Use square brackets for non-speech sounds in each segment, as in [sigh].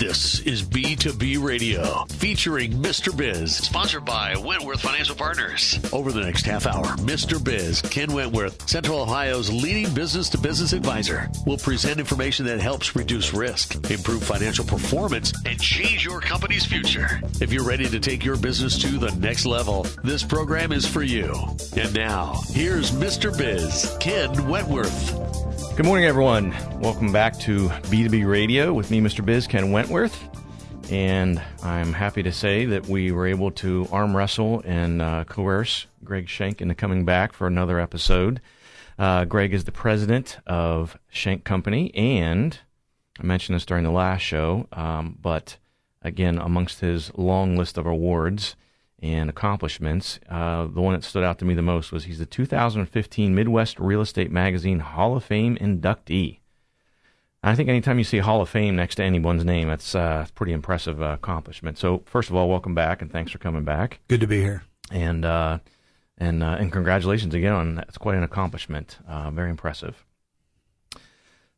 This is B2B Radio, featuring Mr. Biz, sponsored by Wentworth Financial Partners. Over the next half hour, Mr. Biz, Ken Wentworth, Central Ohio's leading business to business advisor, will present information that helps reduce risk, improve financial performance, and change your company's future. If you're ready to take your business to the next level, this program is for you. And now, here's Mr. Biz, Ken Wentworth. Good morning, everyone. Welcome back to B2B Radio with me, Mr. Biz, Ken Wentworth. And I'm happy to say that we were able to arm wrestle and uh, coerce Greg Schenk into coming back for another episode. Uh, Greg is the president of Schenk Company, and I mentioned this during the last show, um, but again, amongst his long list of awards, and accomplishments. Uh, the one that stood out to me the most was he's the 2015 Midwest Real Estate Magazine Hall of Fame inductee. I think anytime you see Hall of Fame next to anyone's name, that's uh, a pretty impressive uh, accomplishment. So, first of all, welcome back and thanks for coming back. Good to be here. And uh, and uh, and congratulations again on that's quite an accomplishment. Uh, very impressive.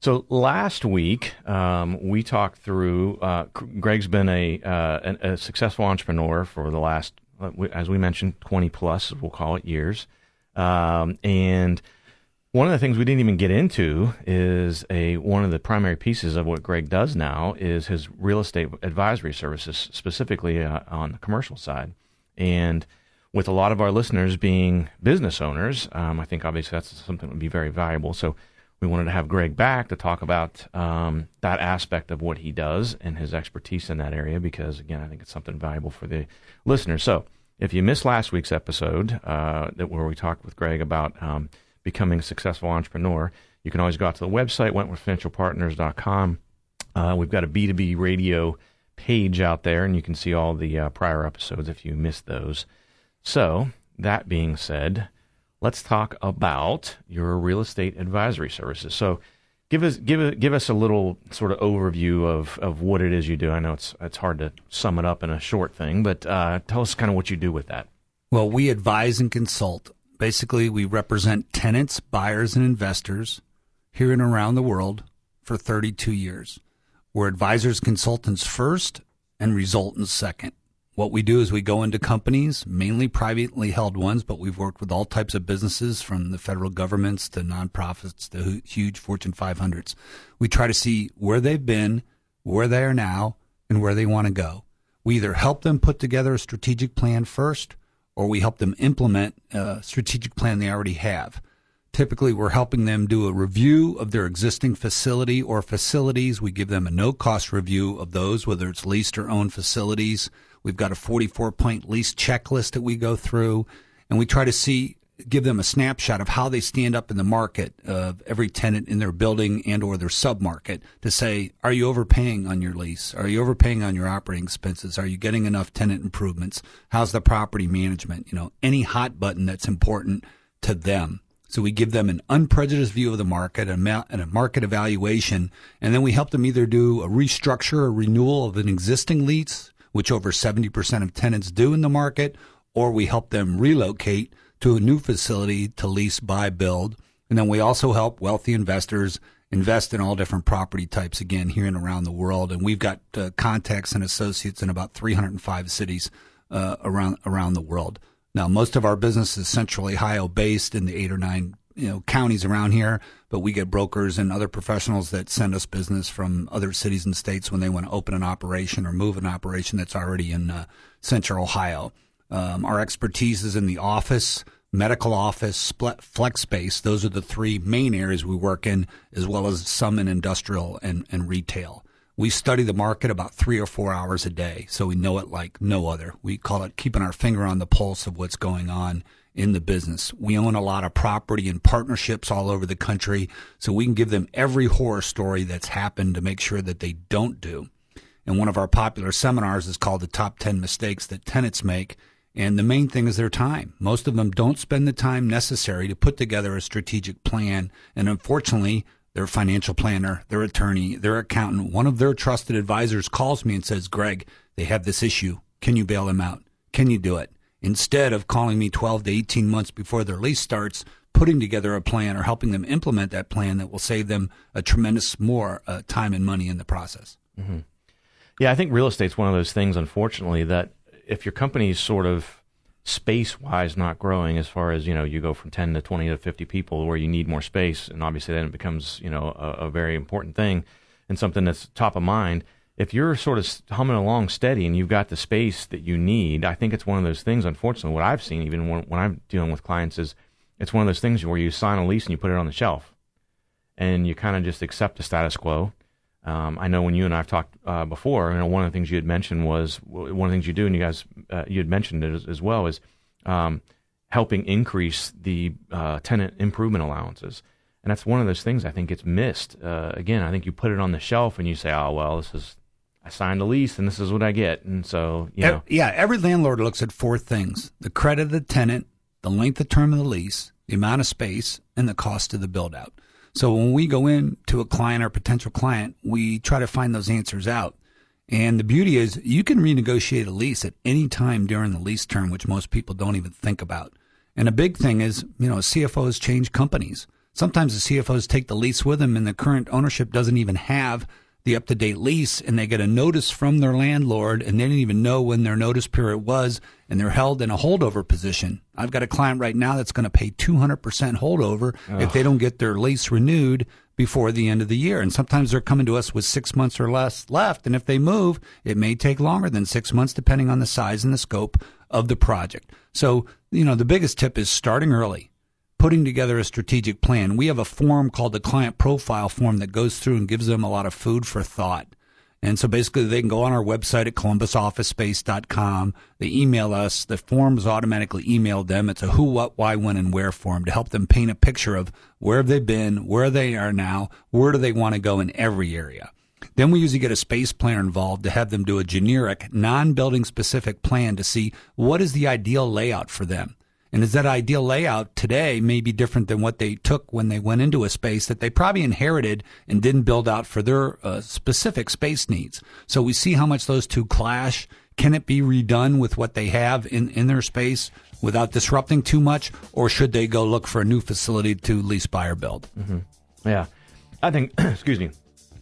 So last week um, we talked through. Uh, Greg's been a, uh, a, successful entrepreneur for the last as we mentioned, 20 plus, we'll call it years. Um, and one of the things we didn't even get into is a one of the primary pieces of what Greg does now is his real estate advisory services, specifically uh, on the commercial side. And with a lot of our listeners being business owners, um, I think obviously that's something that would be very valuable. So we wanted to have Greg back to talk about um, that aspect of what he does and his expertise in that area because, again, I think it's something valuable for the listeners. So, if you missed last week's episode, uh, that where we talked with Greg about um, becoming a successful entrepreneur, you can always go out to the website, wentworthfinancialpartners.com. Uh, we've got a B2B radio page out there, and you can see all the uh, prior episodes if you missed those. So, that being said, let's talk about your real estate advisory services. So, give us give give us a little sort of overview of, of what it is you do. I know it's it's hard to sum it up in a short thing, but uh, tell us kind of what you do with that. Well, we advise and consult. Basically, we represent tenants, buyers, and investors here and around the world for 32 years. We're advisors, consultants first, and resultants second. What we do is we go into companies, mainly privately held ones, but we've worked with all types of businesses from the federal governments to nonprofits to huge Fortune 500s. We try to see where they've been, where they are now, and where they want to go. We either help them put together a strategic plan first, or we help them implement a strategic plan they already have. Typically, we're helping them do a review of their existing facility or facilities. We give them a no cost review of those, whether it's leased or owned facilities We've got a 44 point lease checklist that we go through, and we try to see give them a snapshot of how they stand up in the market of every tenant in their building and or their submarket to say, are you overpaying on your lease? Are you overpaying on your operating expenses? Are you getting enough tenant improvements? How's the property management? You know, any hot button that's important to them. So we give them an unprejudiced view of the market and a market evaluation, and then we help them either do a restructure or renewal of an existing lease which over 70% of tenants do in the market, or we help them relocate to a new facility to lease, buy, build. And then we also help wealthy investors invest in all different property types again here and around the world. And we've got uh, contacts and associates in about 305 cities uh, around around the world. Now, most of our business is centrally Ohio based in the eight or nine you know counties around here, but we get brokers and other professionals that send us business from other cities and states when they want to open an operation or move an operation that's already in uh, central Ohio. Um, our expertise is in the office, medical office, flex space. Those are the three main areas we work in, as well as some in industrial and, and retail. We study the market about three or four hours a day, so we know it like no other. We call it keeping our finger on the pulse of what's going on in the business. We own a lot of property and partnerships all over the country, so we can give them every horror story that's happened to make sure that they don't do. And one of our popular seminars is called The Top 10 Mistakes That Tenants Make. And the main thing is their time. Most of them don't spend the time necessary to put together a strategic plan. And unfortunately, their financial planner, their attorney, their accountant, one of their trusted advisors calls me and says, Greg, they have this issue. Can you bail them out? Can you do it? Instead of calling me 12 to 18 months before their lease starts, putting together a plan or helping them implement that plan that will save them a tremendous more uh, time and money in the process. Mm-hmm. Yeah, I think real estate's one of those things, unfortunately, that if your company's sort of space wise not growing as far as you know you go from 10 to 20 to 50 people where you need more space and obviously then it becomes you know a, a very important thing and something that's top of mind if you're sort of humming along steady and you've got the space that you need i think it's one of those things unfortunately what i've seen even when, when i'm dealing with clients is it's one of those things where you sign a lease and you put it on the shelf and you kind of just accept the status quo um, I know when you and I've talked uh, before, you know, one of the things you had mentioned was one of the things you do, and you guys uh, you had mentioned it as, as well, is um, helping increase the uh, tenant improvement allowances. And that's one of those things I think gets missed. Uh, again, I think you put it on the shelf and you say, "Oh well, this is I signed a lease and this is what I get," and so you know, yeah, every landlord looks at four things: the credit of the tenant, the length of term of the lease, the amount of space, and the cost of the build out. So when we go in to a client or potential client, we try to find those answers out. And the beauty is you can renegotiate a lease at any time during the lease term, which most people don't even think about. And a big thing is, you know, CFOs change companies. Sometimes the CFOs take the lease with them and the current ownership doesn't even have the up to date lease and they get a notice from their landlord and they didn't even know when their notice period was and they're held in a holdover position. I've got a client right now that's going to pay 200% holdover if they don't get their lease renewed before the end of the year. And sometimes they're coming to us with six months or less left. And if they move, it may take longer than six months depending on the size and the scope of the project. So, you know, the biggest tip is starting early putting together a strategic plan. We have a form called the client profile form that goes through and gives them a lot of food for thought. And so basically they can go on our website at columbusofficespace.com. They email us. The form is automatically emailed them. It's a who, what, why, when, and where form to help them paint a picture of where have they been, where they are now, where do they want to go in every area. Then we usually get a space planner involved to have them do a generic, non-building specific plan to see what is the ideal layout for them. And is that ideal layout today may be different than what they took when they went into a space that they probably inherited and didn't build out for their uh, specific space needs. So we see how much those two clash. Can it be redone with what they have in, in their space without disrupting too much, or should they go look for a new facility to lease, buy, or build? Mm-hmm. Yeah, I think. [clears throat] excuse me.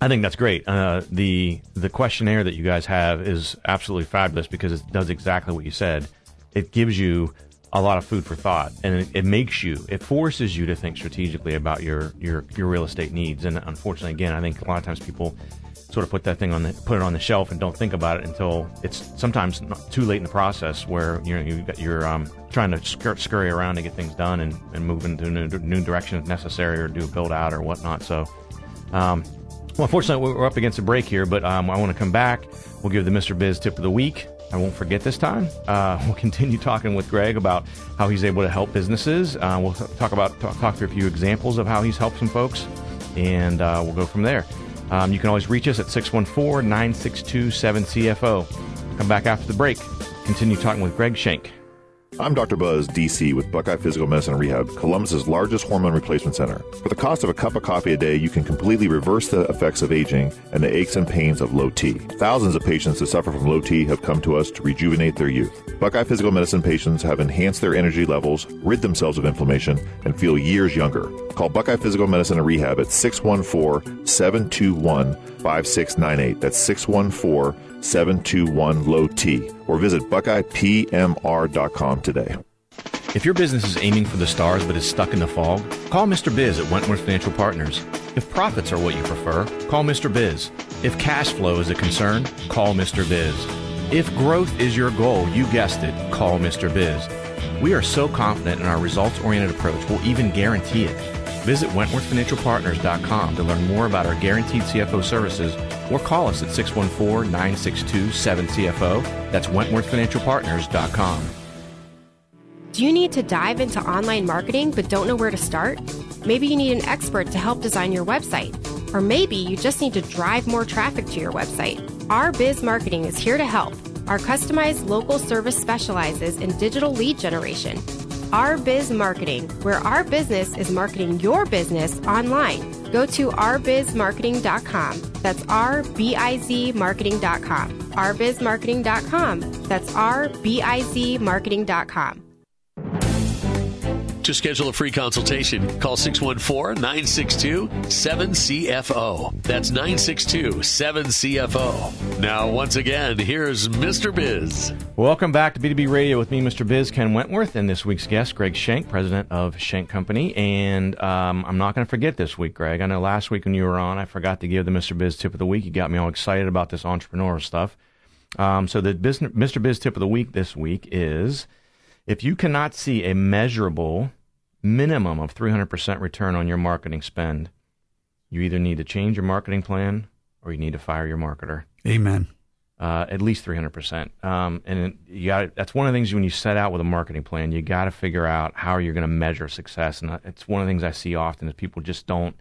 I think that's great. Uh, the the questionnaire that you guys have is absolutely fabulous because it does exactly what you said. It gives you a lot of food for thought, and it, it, makes you, it forces you to think strategically about your your your real estate needs. And unfortunately, again, I think a lot of times people sort of put that thing on the put it on the shelf and don't think about it until it's sometimes too late in the process where you know you you're um, trying to scurry around to get things done and, and move into a new, new direction if necessary or do a build out or whatnot. So. Um, well, unfortunately, we're up against a break here, but um, I want to come back. We'll give the Mr. Biz tip of the week. I won't forget this time. Uh, [laughs] we'll continue talking with Greg about how he's able to help businesses. Uh, we'll talk about talk, talk, through a few examples of how he's helped some folks, and uh, we'll go from there. Um, you can always reach us at 614 962 7CFO. Come back after the break. Continue talking with Greg Schenk. I'm Dr. Buzz, DC, with Buckeye Physical Medicine Rehab, Columbus's largest hormone replacement center. For the cost of a cup of coffee a day, you can completely reverse the effects of aging and the aches and pains of low T. Thousands of patients that suffer from low T have come to us to rejuvenate their youth. Buckeye Physical Medicine patients have enhanced their energy levels, rid themselves of inflammation, and feel years younger. Call Buckeye Physical Medicine and Rehab at 614 721 5698. That's 614 721 low T or visit buckeyepmr.com today. If your business is aiming for the stars but is stuck in the fog, call Mr. Biz at Wentworth Financial Partners. If profits are what you prefer, call Mr. Biz. If cash flow is a concern, call Mr. Biz. If growth is your goal, you guessed it, call Mr. Biz. We are so confident in our results oriented approach, we'll even guarantee it. Visit WentworthFinancialPartners.com to learn more about our guaranteed CFO services or call us at 614 962 7CFO. That's WentworthFinancialPartners.com. Do you need to dive into online marketing but don't know where to start? Maybe you need an expert to help design your website. Or maybe you just need to drive more traffic to your website. Our Biz Marketing is here to help. Our customized local service specializes in digital lead generation. Our Biz Marketing, where our business is marketing your business online. Go to ourbizmarketing.com. That's R B I Z marketing.com. rbizmarketing.com. That's R B I Z marketing.com. To schedule a free consultation, call 614 962 7CFO. That's 962 7CFO. Now, once again, here's Mr. Biz. Welcome back to B2B Radio with me, Mr. Biz, Ken Wentworth, and this week's guest, Greg Schenk, president of Schenk Company. And um, I'm not going to forget this week, Greg. I know last week when you were on, I forgot to give the Mr. Biz tip of the week. You got me all excited about this entrepreneurial stuff. Um, so the business, Mr. Biz tip of the week this week is if you cannot see a measurable minimum of 300% return on your marketing spend, you either need to change your marketing plan or you need to fire your marketer. Amen. Uh, at least 300%. Um, and you got that's one of the things when you set out with a marketing plan, you got to figure out how you're going to measure success. And it's one of the things I see often is people just don't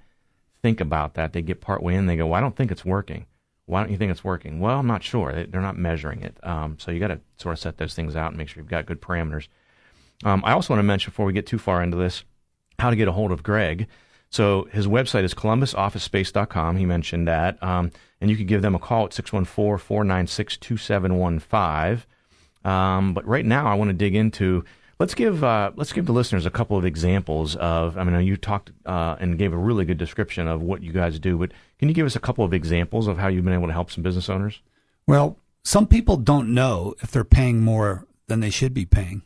think about that. They get partway in, they go, well, I don't think it's working. Why don't you think it's working? Well, I'm not sure. They're not measuring it. Um, so you got to sort of set those things out and make sure you've got good parameters. Um, I also want to mention before we get too far into this how to get a hold of Greg. So his website is columbusofficespace.com. He mentioned that. Um, and you can give them a call at 614 496 2715. Um, but right now, I want to dig into. Let's give uh, let's give the listeners a couple of examples of. I mean, you talked uh, and gave a really good description of what you guys do, but can you give us a couple of examples of how you've been able to help some business owners? Well, some people don't know if they're paying more than they should be paying.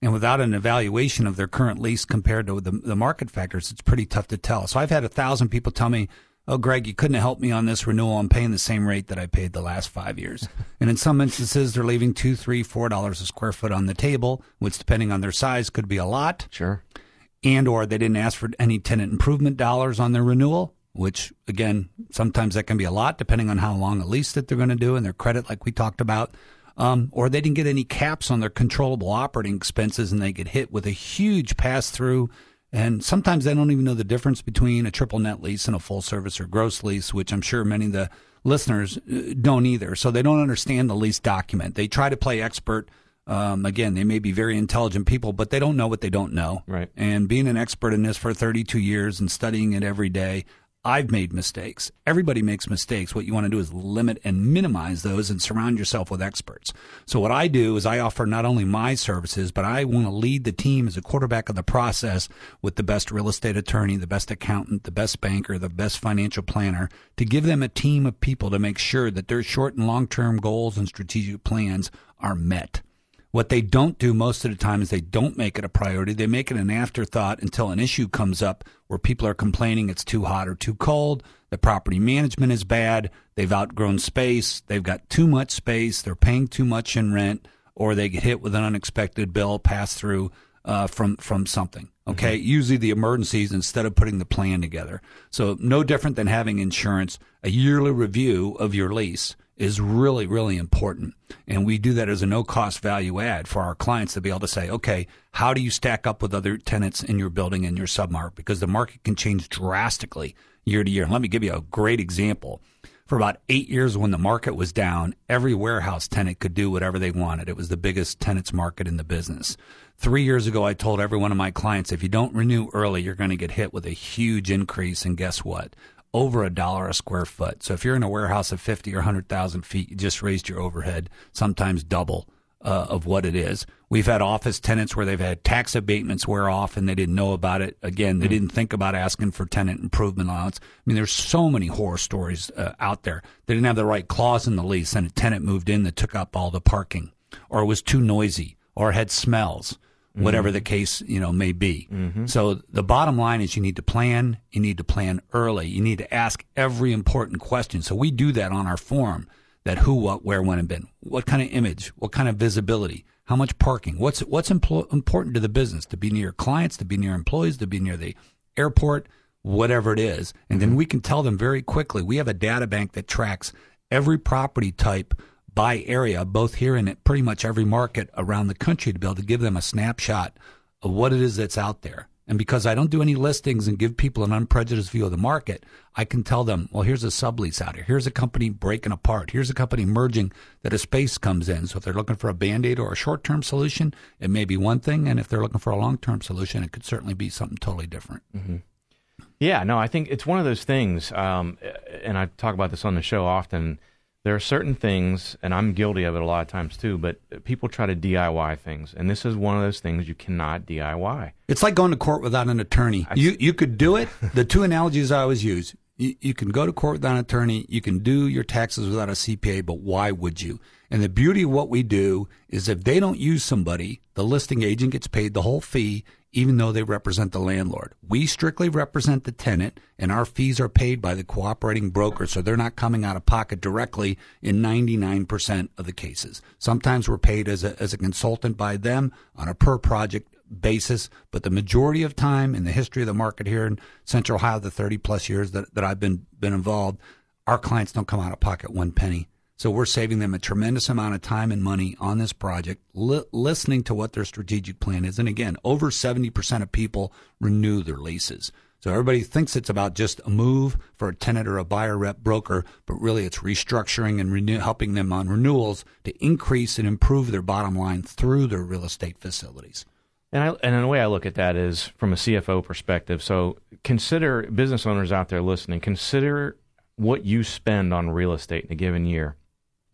And without an evaluation of their current lease compared to the, the market factors, it's pretty tough to tell. So I've had a thousand people tell me, Oh, Greg, you couldn't helped me on this renewal. I'm paying the same rate that I paid the last five years. [laughs] and in some instances, they're leaving two, three, four dollars a square foot on the table, which depending on their size could be a lot. Sure. And or they didn't ask for any tenant improvement dollars on their renewal, which again, sometimes that can be a lot depending on how long a lease that they're going to do and their credit, like we talked about um, or they didn't get any caps on their controllable operating expenses and they get hit with a huge pass through. And sometimes they don't even know the difference between a triple net lease and a full service or gross lease, which I'm sure many of the listeners uh, don't either. So they don't understand the lease document. They try to play expert. Um, again, they may be very intelligent people, but they don't know what they don't know. Right. And being an expert in this for 32 years and studying it every day, I've made mistakes. Everybody makes mistakes. What you want to do is limit and minimize those and surround yourself with experts. So what I do is I offer not only my services, but I want to lead the team as a quarterback of the process with the best real estate attorney, the best accountant, the best banker, the best financial planner to give them a team of people to make sure that their short and long-term goals and strategic plans are met. What they don't do most of the time is they don't make it a priority. They make it an afterthought until an issue comes up where people are complaining it's too hot or too cold. The property management is bad. They've outgrown space. They've got too much space. They're paying too much in rent, or they get hit with an unexpected bill pass through uh, from from something. Okay, mm-hmm. usually the emergencies instead of putting the plan together. So no different than having insurance. A yearly review of your lease is really, really important. And we do that as a no cost value add for our clients to be able to say, okay, how do you stack up with other tenants in your building and your submarket? Because the market can change drastically year to year. let me give you a great example. For about eight years, when the market was down, every warehouse tenant could do whatever they wanted. It was the biggest tenants market in the business. Three years ago, I told every one of my clients, if you don't renew early, you're going to get hit with a huge increase. And guess what? Over a dollar a square foot. So if you're in a warehouse of 50 or 100,000 feet, you just raised your overhead, sometimes double uh, of what it is. We've had office tenants where they've had tax abatements wear off and they didn't know about it. Again, they mm. didn't think about asking for tenant improvement allowance. I mean, there's so many horror stories uh, out there. They didn't have the right clause in the lease and a tenant moved in that took up all the parking or it was too noisy or had smells whatever mm-hmm. the case you know may be. Mm-hmm. So the bottom line is you need to plan. You need to plan early. You need to ask every important question. So we do that on our form. That who, what, where, when, and been. What kind of image? What kind of visibility? How much parking? What's what's impl- important to the business? To be near clients, to be near employees, to be near the airport, whatever it is, and mm-hmm. then we can tell them very quickly. We have a data bank that tracks every property type by area, both here and at pretty much every market around the country to be able to give them a snapshot of what it is that's out there. And because I don't do any listings and give people an unprejudiced view of the market, I can tell them, well, here's a sublease out here. Here's a company breaking apart. Here's a company merging that a space comes in. So if they're looking for a band aid or a short term solution, it may be one thing. And if they're looking for a long term solution, it could certainly be something totally different. Mm-hmm. Yeah, no, I think it's one of those things. Um, and I talk about this on the show often there are certain things, and I'm guilty of it a lot of times too, but people try to DIY things. And this is one of those things you cannot DIY. It's like going to court without an attorney. You, you could do it. The two analogies I always use you, you can go to court without an attorney. You can do your taxes without a CPA, but why would you? And the beauty of what we do is if they don't use somebody, the listing agent gets paid the whole fee, even though they represent the landlord. We strictly represent the tenant, and our fees are paid by the cooperating broker, so they're not coming out of pocket directly in 99% of the cases. Sometimes we're paid as a, as a consultant by them on a per project basis, but the majority of time in the history of the market here in Central Ohio, the 30 plus years that, that I've been, been involved, our clients don't come out of pocket one penny. So we're saving them a tremendous amount of time and money on this project, li- listening to what their strategic plan is. And again, over 70% of people renew their leases. So everybody thinks it's about just a move for a tenant or a buyer rep broker, but really it's restructuring and renew- helping them on renewals to increase and improve their bottom line through their real estate facilities. And I, and the way I look at that is from a CFO perspective. So consider business owners out there listening. Consider what you spend on real estate in a given year.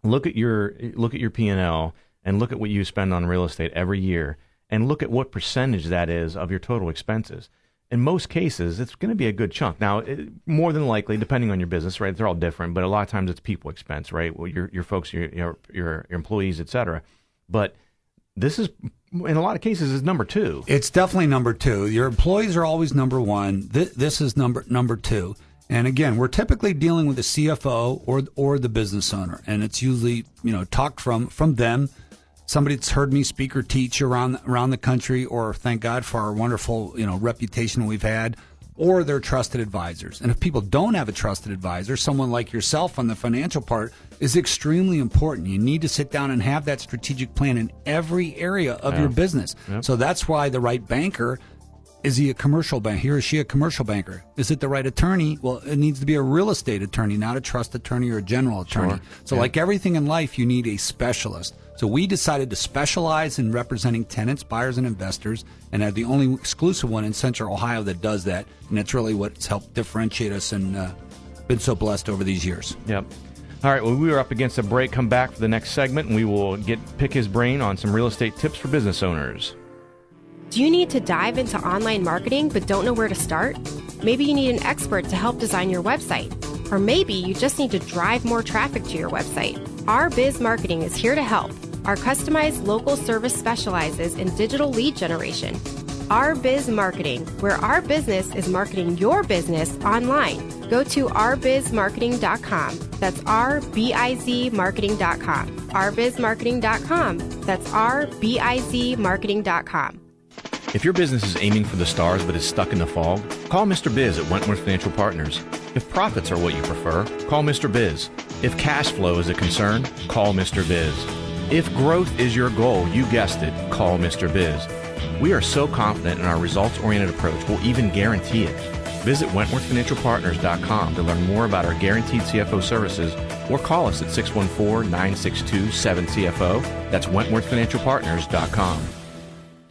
Look at your look at your P and look at what you spend on real estate every year, and look at what percentage that is of your total expenses. In most cases, it's going to be a good chunk. Now, it, more than likely, depending on your business, right? They're all different, but a lot of times it's people expense, right? Well, your your folks, your your, your employees, et cetera. But this is in a lot of cases is number two. It's definitely number two. Your employees are always number one. This, this is number number two. And again, we're typically dealing with the CFO or or the business owner, and it's usually you know talked from from them. Somebody that's heard me speak or teach around around the country, or thank God for our wonderful you know reputation we've had or their trusted advisors. And if people don't have a trusted advisor, someone like yourself on the financial part is extremely important. You need to sit down and have that strategic plan in every area of yeah. your business. Yep. So that's why the right banker is he a commercial bank? He or she a commercial banker? Is it the right attorney? Well, it needs to be a real estate attorney, not a trust attorney or a general attorney. Sure. So, yeah. like everything in life, you need a specialist. So we decided to specialize in representing tenants, buyers, and investors, and are the only exclusive one in Central Ohio that does that. And that's really what's helped differentiate us and uh, been so blessed over these years. Yep. All right. Well, we are up against a break. Come back for the next segment, and we will get pick his brain on some real estate tips for business owners. Do you need to dive into online marketing but don't know where to start? Maybe you need an expert to help design your website. Or maybe you just need to drive more traffic to your website. Our Biz Marketing is here to help. Our customized local service specializes in digital lead generation. Our Biz Marketing, where our business is marketing your business online. Go to ourbizmarketing.com. That's R B I Z marketing.com. ourbizmarketing.com. That's R B I Z marketing.com. If your business is aiming for the stars but is stuck in the fog, call Mr. Biz at Wentworth Financial Partners. If profits are what you prefer, call Mr. Biz. If cash flow is a concern, call Mr. Biz. If growth is your goal, you guessed it, call Mr. Biz. We are so confident in our results oriented approach, we'll even guarantee it. Visit WentworthFinancialPartners.com to learn more about our guaranteed CFO services or call us at 614 962 7CFO. That's WentworthFinancialPartners.com.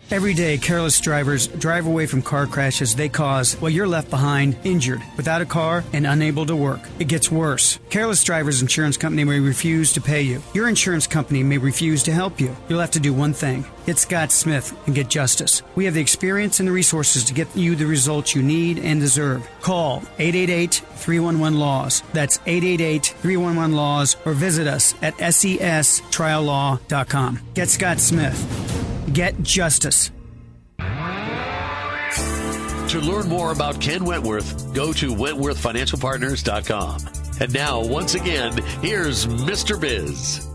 Every day, careless drivers drive away from car crashes they cause while you're left behind, injured, without a car, and unable to work. It gets worse. Careless Drivers Insurance Company may refuse to pay you. Your insurance company may refuse to help you. You'll have to do one thing Get Scott Smith and get justice. We have the experience and the resources to get you the results you need and deserve. Call 888 311 Laws. That's 888 311 Laws or visit us at sestriallaw.com. Get Scott Smith. Get justice. To learn more about Ken Wentworth, go to WentworthFinancialPartners.com. And now, once again, here's Mr. Biz.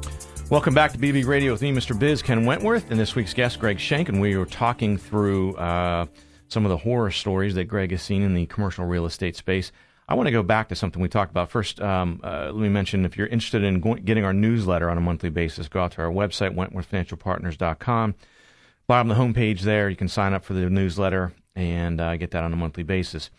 Welcome back to BB Radio with me, Mr. Biz, Ken Wentworth, and this week's guest, Greg Schenk. And we were talking through uh, some of the horror stories that Greg has seen in the commercial real estate space. I want to go back to something we talked about. First, um, uh, let me mention if you're interested in getting our newsletter on a monthly basis, go out to our website, WentworthFinancialPartners.com bottom of the homepage there, you can sign up for the newsletter and uh, get that on a monthly basis.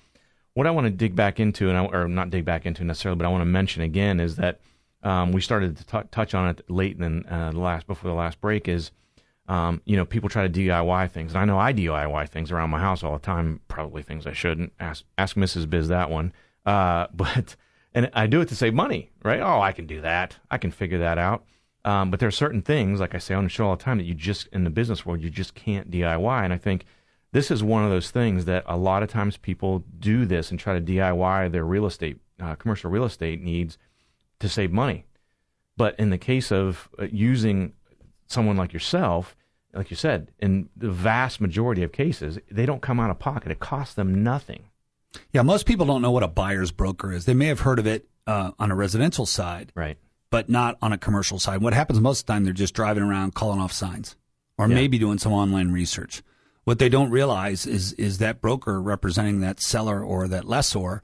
What I want to dig back into, and I, or not dig back into necessarily, but I want to mention again is that um, we started to t- touch on it late in uh, the last before the last break. Is um, you know people try to DIY things, and I know I DIY things around my house all the time. Probably things I shouldn't. Ask ask Mrs. Biz that one. Uh, [laughs] but and I do it to save money, right? Oh, I can do that. I can figure that out. Um, but there are certain things, like I say on the show all the time, that you just in the business world you just can't DIY. And I think this is one of those things that a lot of times people do this and try to DIY their real estate, uh, commercial real estate needs to save money. But in the case of uh, using someone like yourself, like you said, in the vast majority of cases, they don't come out of pocket. It costs them nothing. Yeah, most people don't know what a buyer's broker is. They may have heard of it uh, on a residential side, right? But not on a commercial side. What happens most of the time, they're just driving around calling off signs, or yeah. maybe doing some online research. What they don't realize is is that broker representing that seller or that lessor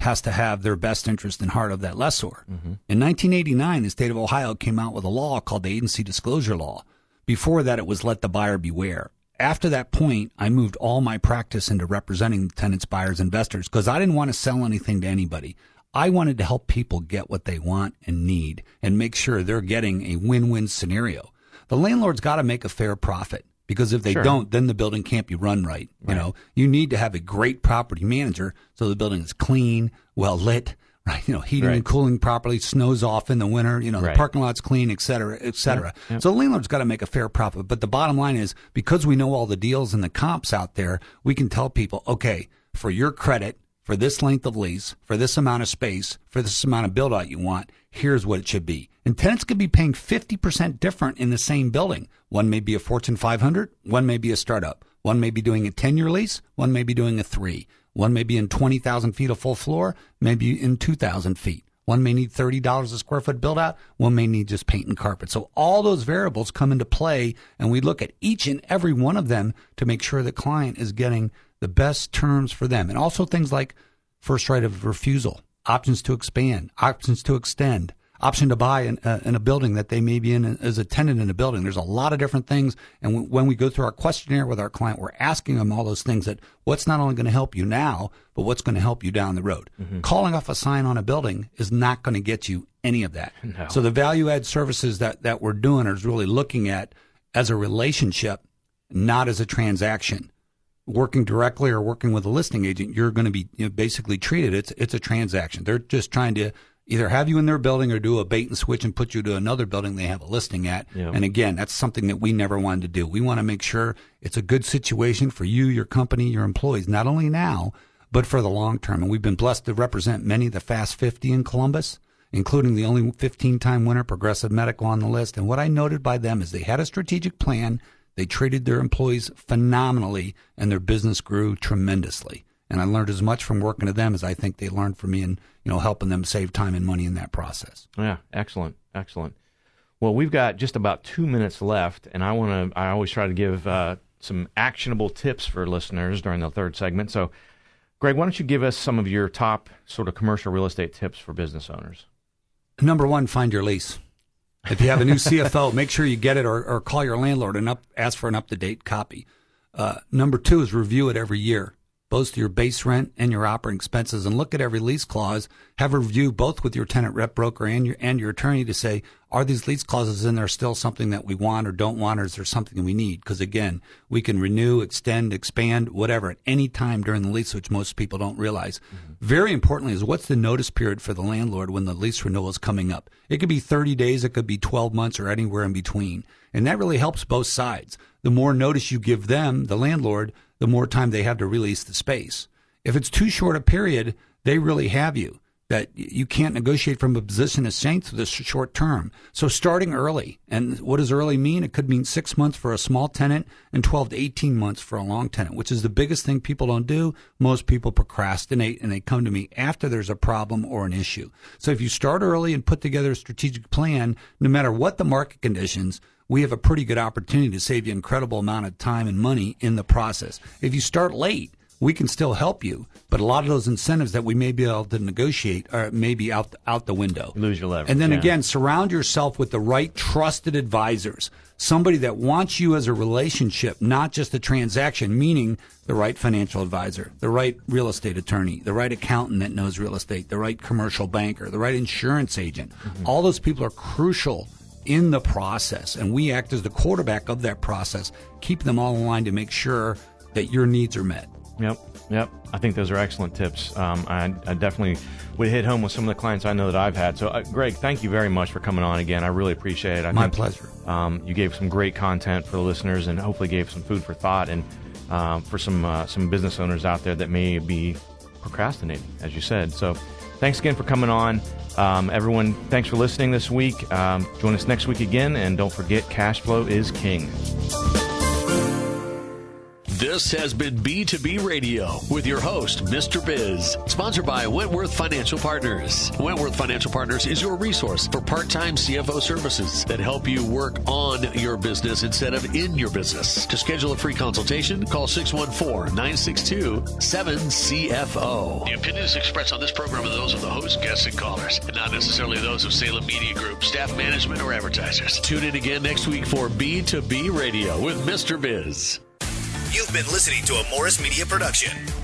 has to have their best interest in heart of that lessor. Mm-hmm. In 1989, the state of Ohio came out with a law called the Agency Disclosure Law. Before that, it was let the buyer beware. After that point, I moved all my practice into representing tenants, buyers, investors because I didn't want to sell anything to anybody. I wanted to help people get what they want and need and make sure they're getting a win-win scenario. The landlord's got to make a fair profit because if they sure. don't, then the building can't be run right. right. You know, you need to have a great property manager so the building is clean, well lit, [laughs] right? You know, heating right. and cooling properly, snows off in the winter, you know, right. the parking lot's clean, et cetera, et cetera. Yep. Yep. So the landlord's got to make a fair profit. But the bottom line is because we know all the deals and the comps out there, we can tell people, okay, for your credit, for this length of lease, for this amount of space, for this amount of build out you want, here's what it should be. And tenants could be paying 50% different in the same building. One may be a Fortune 500, one may be a startup. One may be doing a 10 year lease, one may be doing a three. One may be in 20,000 feet of full floor, maybe in 2,000 feet. One may need $30 a square foot build out. One may need just paint and carpet. So all those variables come into play and we look at each and every one of them to make sure the client is getting the best terms for them. And also things like first right of refusal, options to expand, options to extend, option to buy in, uh, in a building that they may be in as a tenant in a building. There's a lot of different things. And w- when we go through our questionnaire with our client, we're asking them all those things that what's not only going to help you now, but what's going to help you down the road. Mm-hmm. Calling off a sign on a building is not going to get you any of that. [laughs] No. So the value add services that, that we're doing is really looking at as a relationship, not as a transaction working directly or working with a listing agent, you're going to be you know, basically treated. It's it's a transaction. They're just trying to either have you in their building or do a bait and switch and put you to another building they have a listing at. Yeah. And again, that's something that we never wanted to do. We want to make sure it's a good situation for you, your company, your employees, not only now, but for the long term. And we've been blessed to represent many of the Fast 50 in Columbus, including the only 15 time winner, Progressive Medical on the list. And what I noted by them is they had a strategic plan. They treated their employees phenomenally and their business grew tremendously. And I learned as much from working to them as I think they learned from me and, you know, helping them save time and money in that process. Yeah, excellent. Excellent. Well, we've got just about two minutes left, and I want to, I always try to give uh, some actionable tips for listeners during the third segment. So, Greg, why don't you give us some of your top sort of commercial real estate tips for business owners? Number one, find your lease. If you have a new CFO, make sure you get it or, or call your landlord and up, ask for an up to date copy. Uh, number two is review it every year both your base rent and your operating expenses and look at every lease clause, have a review both with your tenant rep broker and your and your attorney to say, are these lease clauses in there still something that we want or don't want, or is there something we need? Because again, we can renew, extend, expand, whatever at any time during the lease, which most people don't realize. Mm-hmm. Very importantly is what's the notice period for the landlord when the lease renewal is coming up? It could be 30 days, it could be 12 months or anywhere in between. And that really helps both sides. The more notice you give them, the landlord, the more time they have to release the space. If it's too short a period, they really have you. That you can't negotiate from a position of strength for this short term. So starting early, and what does early mean? It could mean six months for a small tenant and 12 to 18 months for a long tenant, which is the biggest thing people don't do. Most people procrastinate and they come to me after there's a problem or an issue. So if you start early and put together a strategic plan, no matter what the market conditions, we have a pretty good opportunity to save you an incredible amount of time and money in the process. If you start late, we can still help you, but a lot of those incentives that we may be able to negotiate are maybe out out the window. lose your leverage. And then yeah. again, surround yourself with the right trusted advisors. Somebody that wants you as a relationship, not just a transaction, meaning the right financial advisor, the right real estate attorney, the right accountant that knows real estate, the right commercial banker, the right insurance agent. Mm-hmm. All those people are crucial in the process. And we act as the quarterback of that process, keep them all in line to make sure that your needs are met. Yep, yep. I think those are excellent tips. Um, I, I, definitely would hit home with some of the clients I know that I've had. So, uh, Greg, thank you very much for coming on again. I really appreciate it. I My think, pleasure. Um, you gave some great content for the listeners, and hopefully gave some food for thought, and um, for some uh, some business owners out there that may be procrastinating, as you said. So, thanks again for coming on. Um, everyone, thanks for listening this week. Um, join us next week again, and don't forget, cash flow is king. This has been B2B Radio with your host, Mr. Biz, sponsored by Wentworth Financial Partners. Wentworth Financial Partners is your resource for part time CFO services that help you work on your business instead of in your business. To schedule a free consultation, call 614 962 7CFO. The opinions expressed on this program are those of the host, guests, and callers, and not necessarily those of Salem Media Group, staff management, or advertisers. Tune in again next week for B2B Radio with Mr. Biz. You've been listening to a Morris Media production.